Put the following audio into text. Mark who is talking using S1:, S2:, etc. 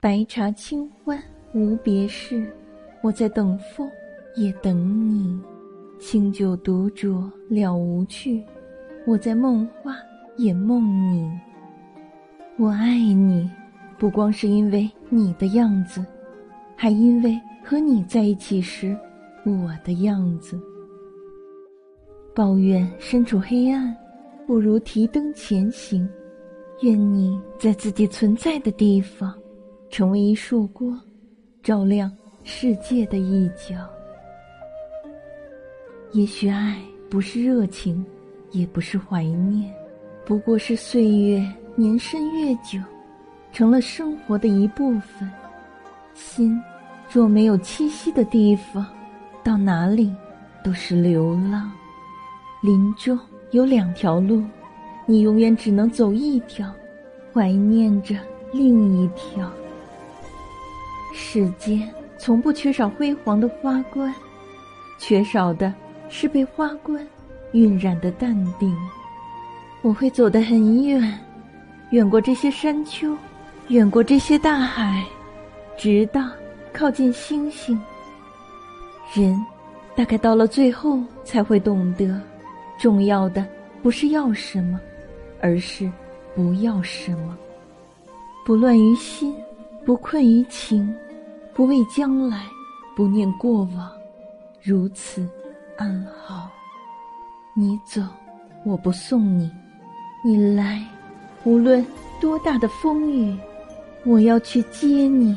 S1: 白茶清欢无别事，我在等风，也等你。清酒独酌了无趣，我在梦话，也梦你。我爱你，不光是因为你的样子，还因为和你在一起时，我的样子。抱怨身处黑暗，不如提灯前行。愿你在自己存在的地方。成为一束光，照亮世界的一角。也许爱不是热情，也不是怀念，不过是岁月年深月久，成了生活的一部分。心若没有栖息的地方，到哪里都是流浪。林中有两条路，你永远只能走一条，怀念着另一条。世间从不缺少辉煌的花冠，缺少的是被花冠晕染的淡定。我会走得很远，远过这些山丘，远过这些大海，直到靠近星星。人大概到了最后才会懂得，重要的不是要什么，而是不要什么。不乱于心，不困于情。不畏将来，不念过往，如此安好。你走，我不送你；你来，无论多大的风雨，我要去接你。